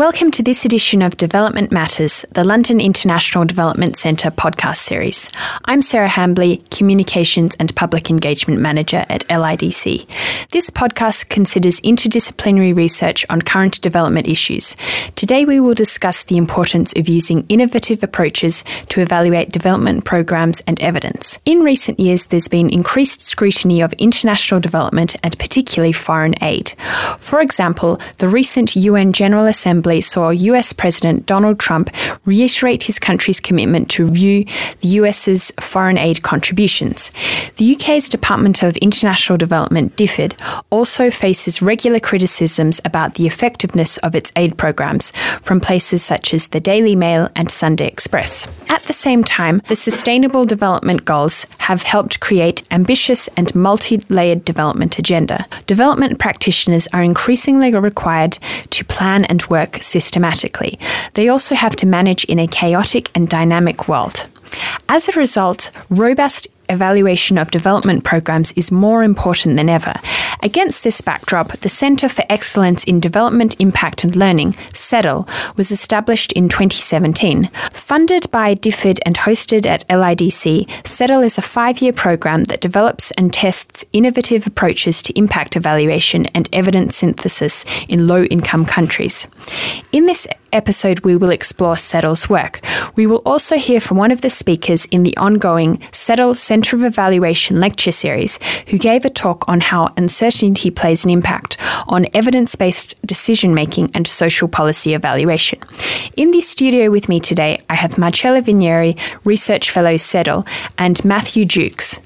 Welcome to this edition of Development Matters, the London International Development Centre podcast series. I'm Sarah Hambley, Communications and Public Engagement Manager at LIDC. This podcast considers interdisciplinary research on current development issues. Today we will discuss the importance of using innovative approaches to evaluate development programs and evidence. In recent years, there's been increased scrutiny of international development and particularly foreign aid. For example, the recent UN General Assembly Assembly saw US President Donald Trump reiterate his country's commitment to review the US's foreign aid contributions. The UK's Department of International Development, DFID, also faces regular criticisms about the effectiveness of its aid programs from places such as the Daily Mail and Sunday Express. At the same time, the Sustainable Development Goals have helped create ambitious and multi-layered development agenda. Development practitioners are increasingly required to plan and work systematically. They also have to manage in a chaotic and dynamic world. As a result, robust evaluation of development programs is more important than ever. Against this backdrop, the Centre for Excellence in Development Impact and Learning, CEDIL, was established in 2017. Funded by DFID and hosted at LIDC, CEDIL is a five year program that develops and tests innovative approaches to impact evaluation and evidence synthesis in low income countries. In this episode, we will explore CEDIL's work. We will also hear from one of the speakers in the ongoing CEDIL Centre of Evaluation lecture series, who gave a talk on how uncertainty plays an impact on evidence based decision making and social policy evaluation. In the studio with me today, I have Marcella Vigneri, Research Fellow CEDIL, and Matthew Jukes,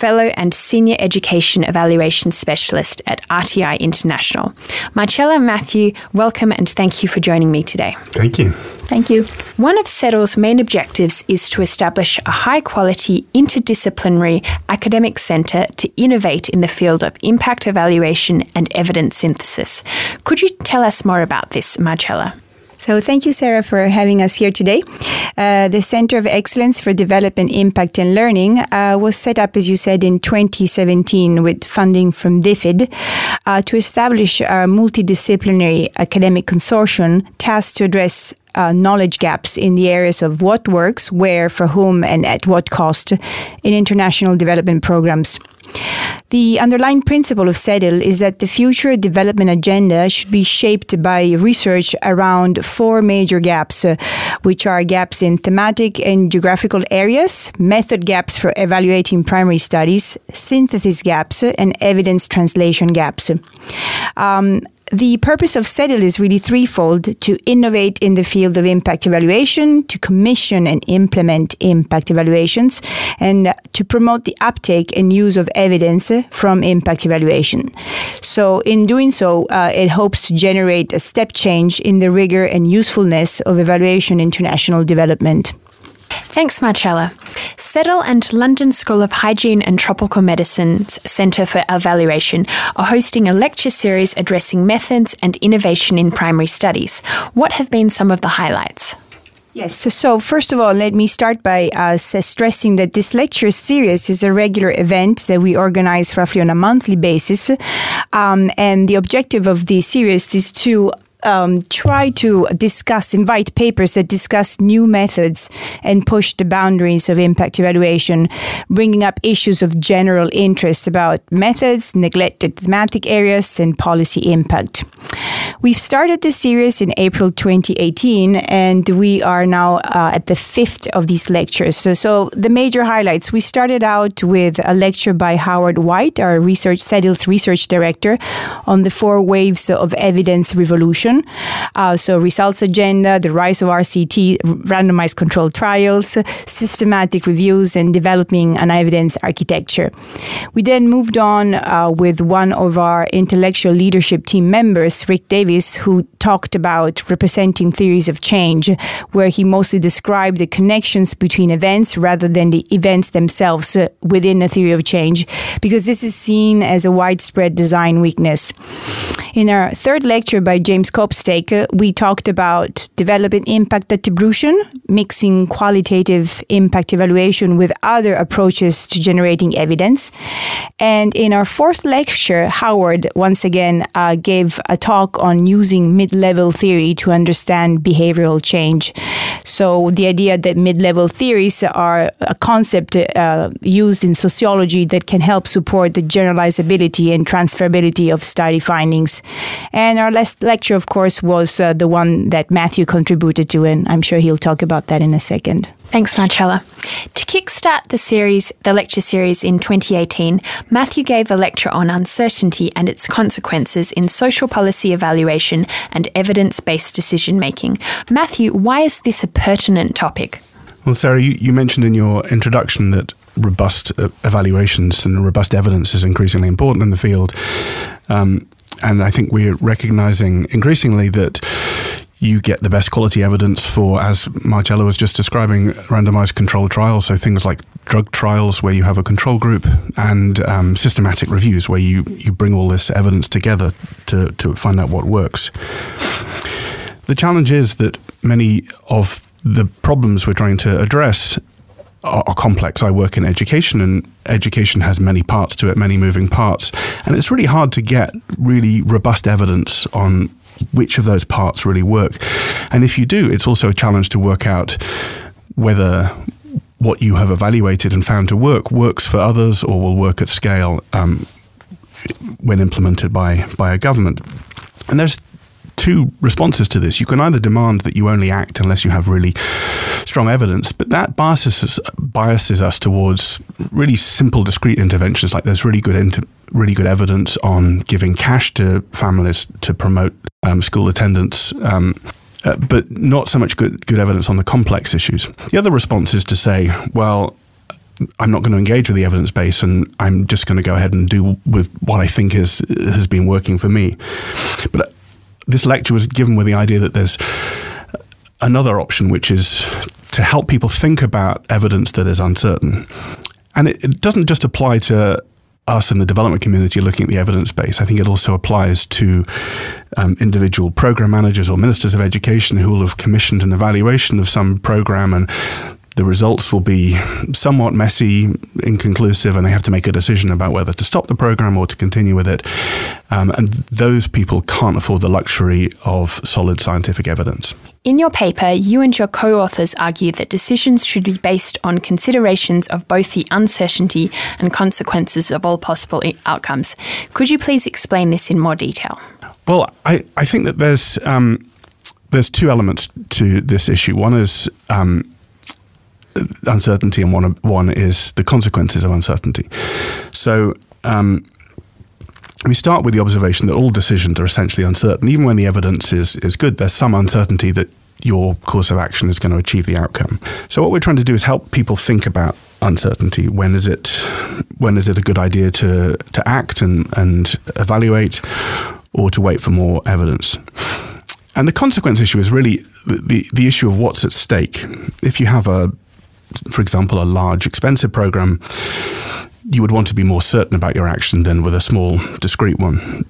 Fellow and Senior Education Evaluation Specialist at RTI International. Marcella Matthew, welcome and thank you for joining me today. Thank you. Thank you. One of CEDIL's main objectives is to establish a high quality interdisciplinary academic centre to innovate in the field of impact evaluation and evidence synthesis. Could you tell us more about this, Marcella? So, thank you, Sarah, for having us here today. Uh, the Center of Excellence for Development, Impact and Learning uh, was set up, as you said, in 2017 with funding from DFID uh, to establish a multidisciplinary academic consortium tasked to address uh, knowledge gaps in the areas of what works, where, for whom, and at what cost in international development programs. The underlying principle of CEDIL is that the future development agenda should be shaped by research around four major gaps, uh, which are gaps in thematic and geographical areas, method gaps for evaluating primary studies, synthesis gaps, and evidence translation gaps. Um, the purpose of CEDIL is really threefold to innovate in the field of impact evaluation, to commission and implement impact evaluations, and to promote the uptake and use of evidence from impact evaluation. So, in doing so, uh, it hopes to generate a step change in the rigor and usefulness of evaluation international development. Thanks, Marcella. CEDIL and London School of Hygiene and Tropical Medicine's Centre for Evaluation are hosting a lecture series addressing methods and innovation in primary studies. What have been some of the highlights? Yes. So, so, first of all, let me start by uh, stressing that this lecture series is a regular event that we organize roughly on a monthly basis. Um, and the objective of the series is to um, try to discuss, invite papers that discuss new methods and push the boundaries of impact evaluation, bringing up issues of general interest about methods, neglected thematic areas, and policy impact. We've started this series in April 2018, and we are now uh, at the fifth of these lectures. So, so, the major highlights we started out with a lecture by Howard White, our research, CEDIL's research director, on the four waves of evidence revolution uh, so results agenda, the rise of RCT, randomized controlled trials, systematic reviews, and developing an evidence architecture. We then moved on uh, with one of our intellectual leadership team members, Rick Davies, who talked about representing theories of change, where he mostly described the connections between events rather than the events themselves uh, within a theory of change, because this is seen as a widespread design weakness. In our third lecture by James Copestake, uh, we talked about developing impact attribution, mixing qualitative impact evaluation with other approaches to generating evidence. And in our fourth lecture, Howard once again uh, gave a talk on using mid level theory to understand behavioral change. So, the idea that mid level theories are a concept uh, used in sociology that can help support the generalizability and transferability of study findings. And our last lecture, of course, was uh, the one that Matthew contributed to, and I'm sure he'll talk about that in a second. Thanks, Marcella. To kickstart the series, the lecture series in 2018, Matthew gave a lecture on uncertainty and its consequences in social policy evaluation and evidence based decision making. Matthew, why is this a pertinent topic? Well, Sarah, you, you mentioned in your introduction that robust uh, evaluations and robust evidence is increasingly important in the field. Um, and I think we're recognizing increasingly that you get the best quality evidence for, as Marcella was just describing, randomized controlled trials. So things like drug trials where you have a control group and um, systematic reviews where you, you bring all this evidence together to, to find out what works. The challenge is that many of the problems we're trying to address are, complex. I work in education, and education has many parts to it, many moving parts, and it's really hard to get really robust evidence on which of those parts really work. And if you do, it's also a challenge to work out whether what you have evaluated and found to work works for others or will work at scale um, when implemented by by a government. And there's two responses to this. You can either demand that you only act unless you have really strong evidence, but that biases biases us towards really simple, discrete interventions. Like there's really good inter- really good evidence on giving cash to families to promote um, school attendance. Um, uh, but not so much good good evidence on the complex issues. The other response is to say, well, I'm not going to engage with the evidence base, and I'm just going to go ahead and do with what I think is has been working for me. But this lecture was given with the idea that there's another option, which is to help people think about evidence that is uncertain. And it, it, doesn't just apply to us in the development community looking at the evidence base. I think it also applies to um, individual program managers or ministers of education who will have commissioned an evaluation of some program and the results will be somewhat messy, inconclusive, and they have to make a decision about whether to stop the program or to continue with it. Um, and those people can't afford the luxury of solid scientific evidence. In your paper, you and your co authors argue that decisions should be based on considerations of both the uncertainty and consequences of all possible outcomes. Could you please explain this in more detail? Well, I, I think that there's. Um, there's two elements to this issue. One is um, uncertainty, and one one is the consequences of uncertainty. So. Um, we start with the observation that all decisions are essentially uncertain. Even when the evidence is, is good, there's some uncertainty that your course of action is going to achieve the outcome. So what we're trying to do is help people think about uncertainty. When is it when is it a good idea to to act and, and evaluate or to wait for more evidence? And the consequence issue is really the, the, the issue of what's at stake. If you have a for example, a large, expensive program, you would want to be more certain about your action than with a small, discrete one.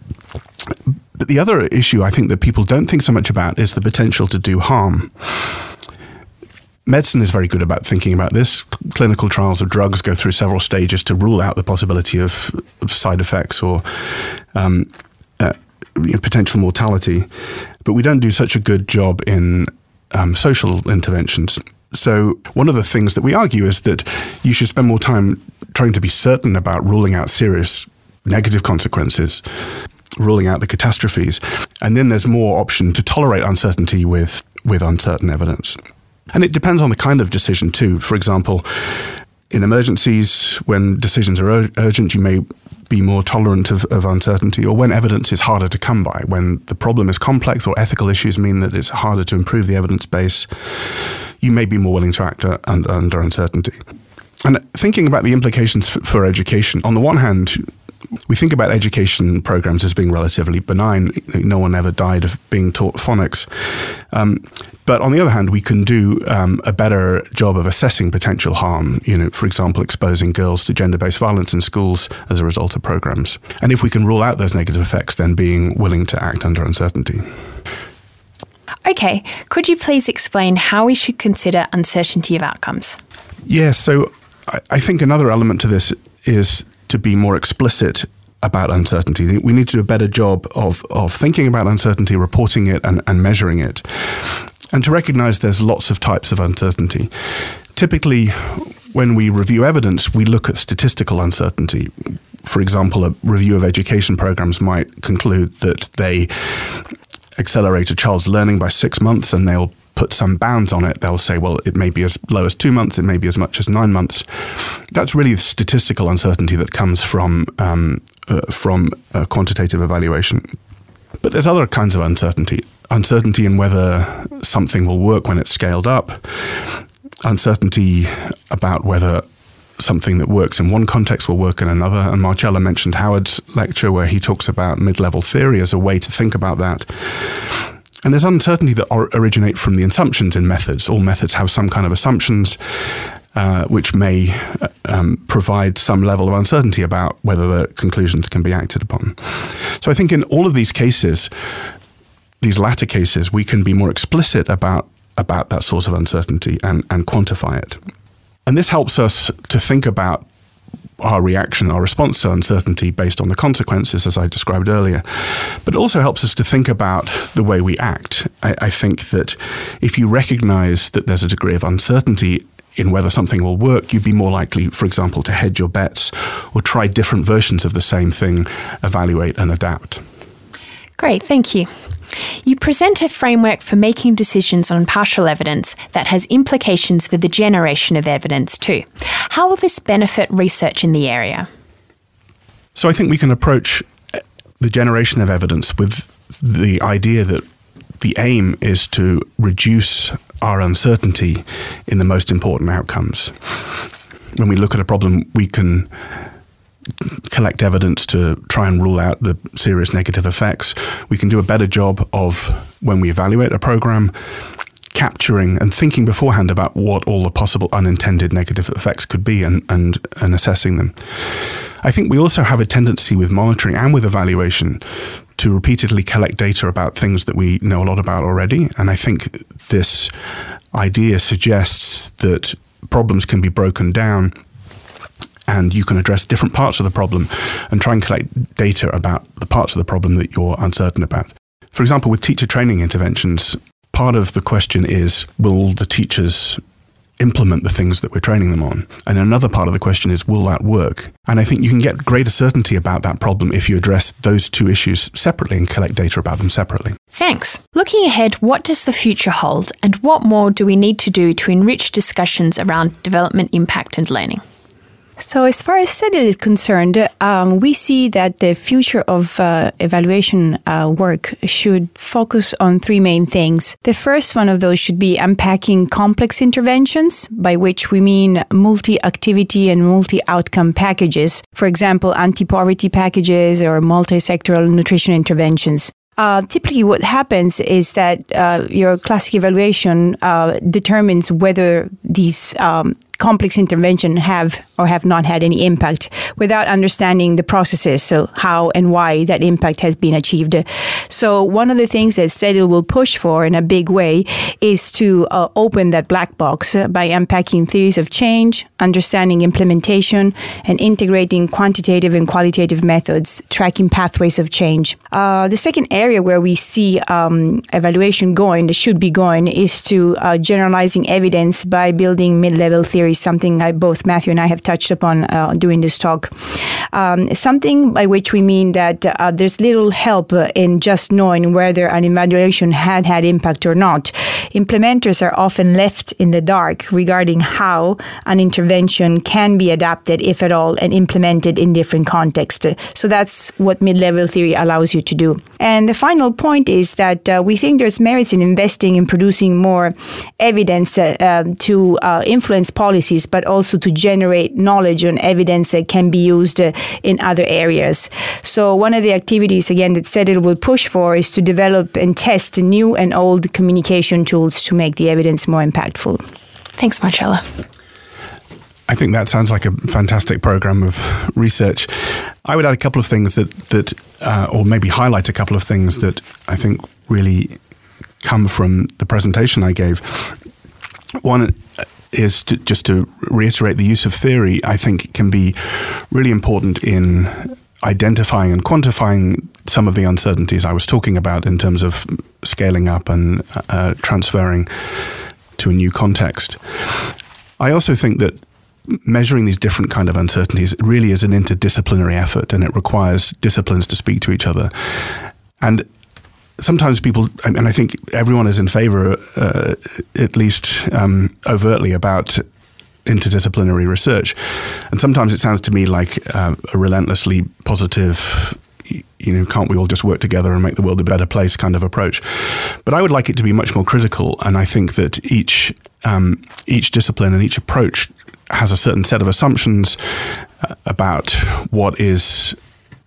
But the other issue I think that people don't think so much about is the potential to do harm. Medicine is very good about thinking about this. Clinical trials of drugs go through several stages to rule out the possibility of, side effects or um, uh, potential mortality. But we don't do such a good job in um, social interventions. So, one of the things that we argue is that you should spend more time trying to be certain about ruling out serious negative consequences, ruling out the catastrophes. And then there's more option to tolerate uncertainty with, with uncertain evidence. And it depends on the kind of decision, too. For example, in emergencies, when decisions are ur- urgent, you may be more tolerant of, of, uncertainty, or when evidence is harder to come by, when the problem is complex or ethical issues mean that it's harder to improve the evidence base you may be more willing to act under, under uncertainty. And thinking about the implications for, for education, on the one hand, we think about education programs as being relatively benign. No one ever died of being taught phonics. Um, but on the other hand, we can do um, a better job of assessing potential harm. You know, for example, exposing girls to gender-based violence in schools as a result of programs. And if we can rule out those negative effects, then being willing to act under uncertainty. Okay, could you please explain how we should consider uncertainty of outcomes? Yes, so I, I think another element to this is to be more explicit about uncertainty. We need to do a better job of, of thinking about uncertainty, reporting it, and, and measuring it. And to recognize there's lots of types of uncertainty. Typically, when we review evidence, we look at statistical uncertainty. For example, a review of education programs might conclude that they accelerate a child's learning by six months and they'll put some bounds on it. They'll say, well, it may be as low as two months, it may be as much as nine months. That's really the statistical uncertainty that comes from um, uh, from quantitative evaluation. But there's other kinds of uncertainty. Uncertainty in whether something will work when it's scaled up. Uncertainty about whether something that works in one context will work in another. And Marcella mentioned Howard's lecture where he talks about mid level theory as a way to think about that. And there's uncertainty that or- originate from the assumptions in methods. All methods have some kind of assumptions, uh, which may uh, um, provide some level of uncertainty about whether the conclusions can be acted upon. So I think in all of these cases, these latter cases, we can be more explicit about about that source of uncertainty and, and quantify it. And this helps us to think about our reaction, our response to uncertainty based on the consequences, as I described earlier. But it also helps us to think about the way we act. I, I think that if you recognize that there's a degree of uncertainty in whether something will work, you'd be more likely, for example, to hedge your bets or try different versions of the same thing, evaluate and adapt. Great, thank you. You present a framework for making decisions on partial evidence that has implications for the generation of evidence too. How will this benefit research in the area? So I think we can approach the generation of evidence with the idea that the aim is to reduce our uncertainty in the most important outcomes. When we look at a problem, we can collect evidence to try and rule out the serious negative effects. We can do a better job of, when we evaluate a program, capturing and thinking beforehand about what all the possible unintended negative effects could be and, and, and assessing them. I think we also have a tendency with monitoring and with evaluation to repeatedly collect data about things that we know a lot about already. And I think this idea suggests that problems can be broken down and you can address different parts of the problem and try and collect data about the parts of the problem that you're uncertain about. For example, with teacher training interventions, part of the question is will the teachers implement the things that we're training them on? And another part of the question is will that work? And I think you can get greater certainty about that problem if you address those two issues separately and collect data about them separately. Thanks. Looking ahead, what does the future hold and what more do we need to do to enrich discussions around development impact and learning? So, as far as CEDIL is concerned, um, we see that the future of uh, evaluation uh, work should focus on three main things. The first one of those should be unpacking complex interventions, by which we mean multi activity and multi outcome packages. For example, anti poverty packages or multi sectoral nutrition interventions. Uh, typically, what happens is that uh, your classic evaluation uh, determines whether these um, complex intervention have or have not had any impact without understanding the processes, so how and why that impact has been achieved. So one of the things that CEDIL will push for in a big way is to uh, open that black box by unpacking theories of change, understanding implementation, and integrating quantitative and qualitative methods, tracking pathways of change. Uh, the second area where we see um, evaluation going, that should be going, is to uh, generalizing evidence by building mid-level theory is something I, both Matthew and I have touched upon uh, during this talk. Um, something by which we mean that uh, there's little help in just knowing whether an evaluation had had impact or not. Implementers are often left in the dark regarding how an intervention can be adapted, if at all, and implemented in different contexts. So that's what mid-level theory allows you to do. And the final point is that uh, we think there's merits in investing in producing more evidence uh, um, to uh, influence policy policies, but also to generate knowledge and evidence that can be used uh, in other areas. So one of the activities, again, that CEDIL will push for is to develop and test new and old communication tools to make the evidence more impactful. Thanks, Marcella. I think that sounds like a fantastic program of research. I would add a couple of things that that, uh, or maybe highlight a couple of things that I think really come from the presentation I gave. One is to, just to reiterate the use of theory, I think can be really important in identifying and quantifying some of the uncertainties I was talking about in terms of scaling up and uh, transferring to a new context. I also think that measuring these different kind of uncertainties really is an interdisciplinary effort and it requires disciplines to speak to each other. And sometimes people, and I think everyone is in favor, uh, at least um, overtly, about interdisciplinary research. And sometimes it sounds to me like uh, a relentlessly positive, you know, can't we all just work together and make the world a better place kind of approach. But I would like it to be much more critical. And I think that each um, each discipline and each approach has a certain set of assumptions uh, about what is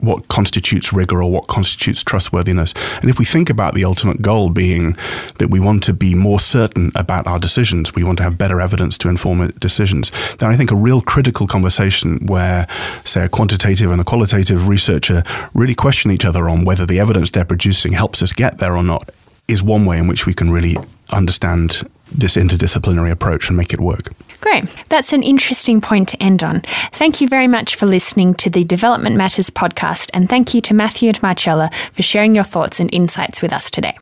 what constitutes rigor or what constitutes trustworthiness. And if we think about the ultimate goal being that we want to be more certain about our decisions, we want to have better evidence to inform decisions, then I think a real critical conversation where, say, a quantitative and a qualitative researcher really question each other on whether the evidence they're producing helps us get there or not is one way in which we can really understand this interdisciplinary approach and make it work. Great. That's an interesting point to end on. Thank you very much for listening to the Development Matters podcast, and thank you to Matthew and Marcella for sharing your thoughts and insights with us today.